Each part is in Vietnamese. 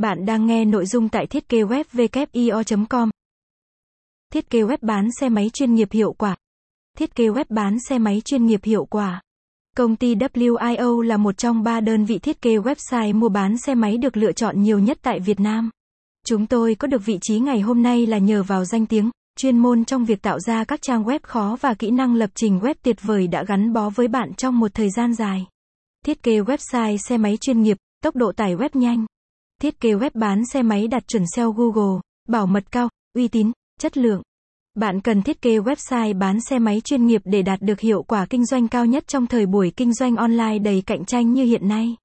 Bạn đang nghe nội dung tại thiết kế web com Thiết kế web bán xe máy chuyên nghiệp hiệu quả. Thiết kế web bán xe máy chuyên nghiệp hiệu quả. Công ty WIO là một trong ba đơn vị thiết kế website mua bán xe máy được lựa chọn nhiều nhất tại Việt Nam. Chúng tôi có được vị trí ngày hôm nay là nhờ vào danh tiếng, chuyên môn trong việc tạo ra các trang web khó và kỹ năng lập trình web tuyệt vời đã gắn bó với bạn trong một thời gian dài. Thiết kế website xe máy chuyên nghiệp, tốc độ tải web nhanh. Thiết kế web bán xe máy đạt chuẩn SEO Google, bảo mật cao, uy tín, chất lượng. Bạn cần thiết kế website bán xe máy chuyên nghiệp để đạt được hiệu quả kinh doanh cao nhất trong thời buổi kinh doanh online đầy cạnh tranh như hiện nay.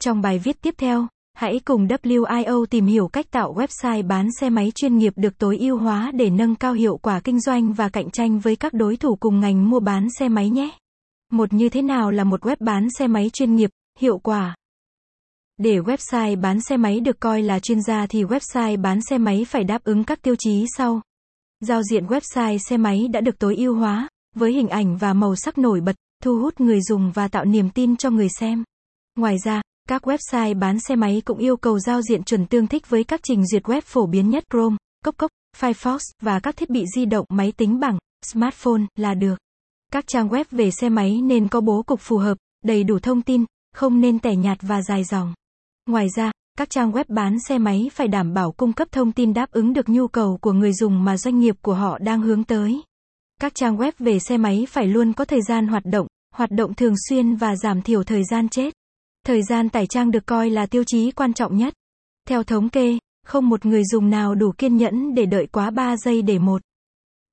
Trong bài viết tiếp theo, hãy cùng WIO tìm hiểu cách tạo website bán xe máy chuyên nghiệp được tối ưu hóa để nâng cao hiệu quả kinh doanh và cạnh tranh với các đối thủ cùng ngành mua bán xe máy nhé. Một như thế nào là một web bán xe máy chuyên nghiệp, hiệu quả? Để website bán xe máy được coi là chuyên gia thì website bán xe máy phải đáp ứng các tiêu chí sau. Giao diện website xe máy đã được tối ưu hóa, với hình ảnh và màu sắc nổi bật, thu hút người dùng và tạo niềm tin cho người xem. Ngoài ra, các website bán xe máy cũng yêu cầu giao diện chuẩn tương thích với các trình duyệt web phổ biến nhất Chrome, Cốc Cốc, Firefox và các thiết bị di động máy tính bảng, smartphone là được. Các trang web về xe máy nên có bố cục phù hợp, đầy đủ thông tin, không nên tẻ nhạt và dài dòng. Ngoài ra, các trang web bán xe máy phải đảm bảo cung cấp thông tin đáp ứng được nhu cầu của người dùng mà doanh nghiệp của họ đang hướng tới. Các trang web về xe máy phải luôn có thời gian hoạt động, hoạt động thường xuyên và giảm thiểu thời gian chết. Thời gian tải trang được coi là tiêu chí quan trọng nhất. Theo thống kê, không một người dùng nào đủ kiên nhẫn để đợi quá 3 giây để một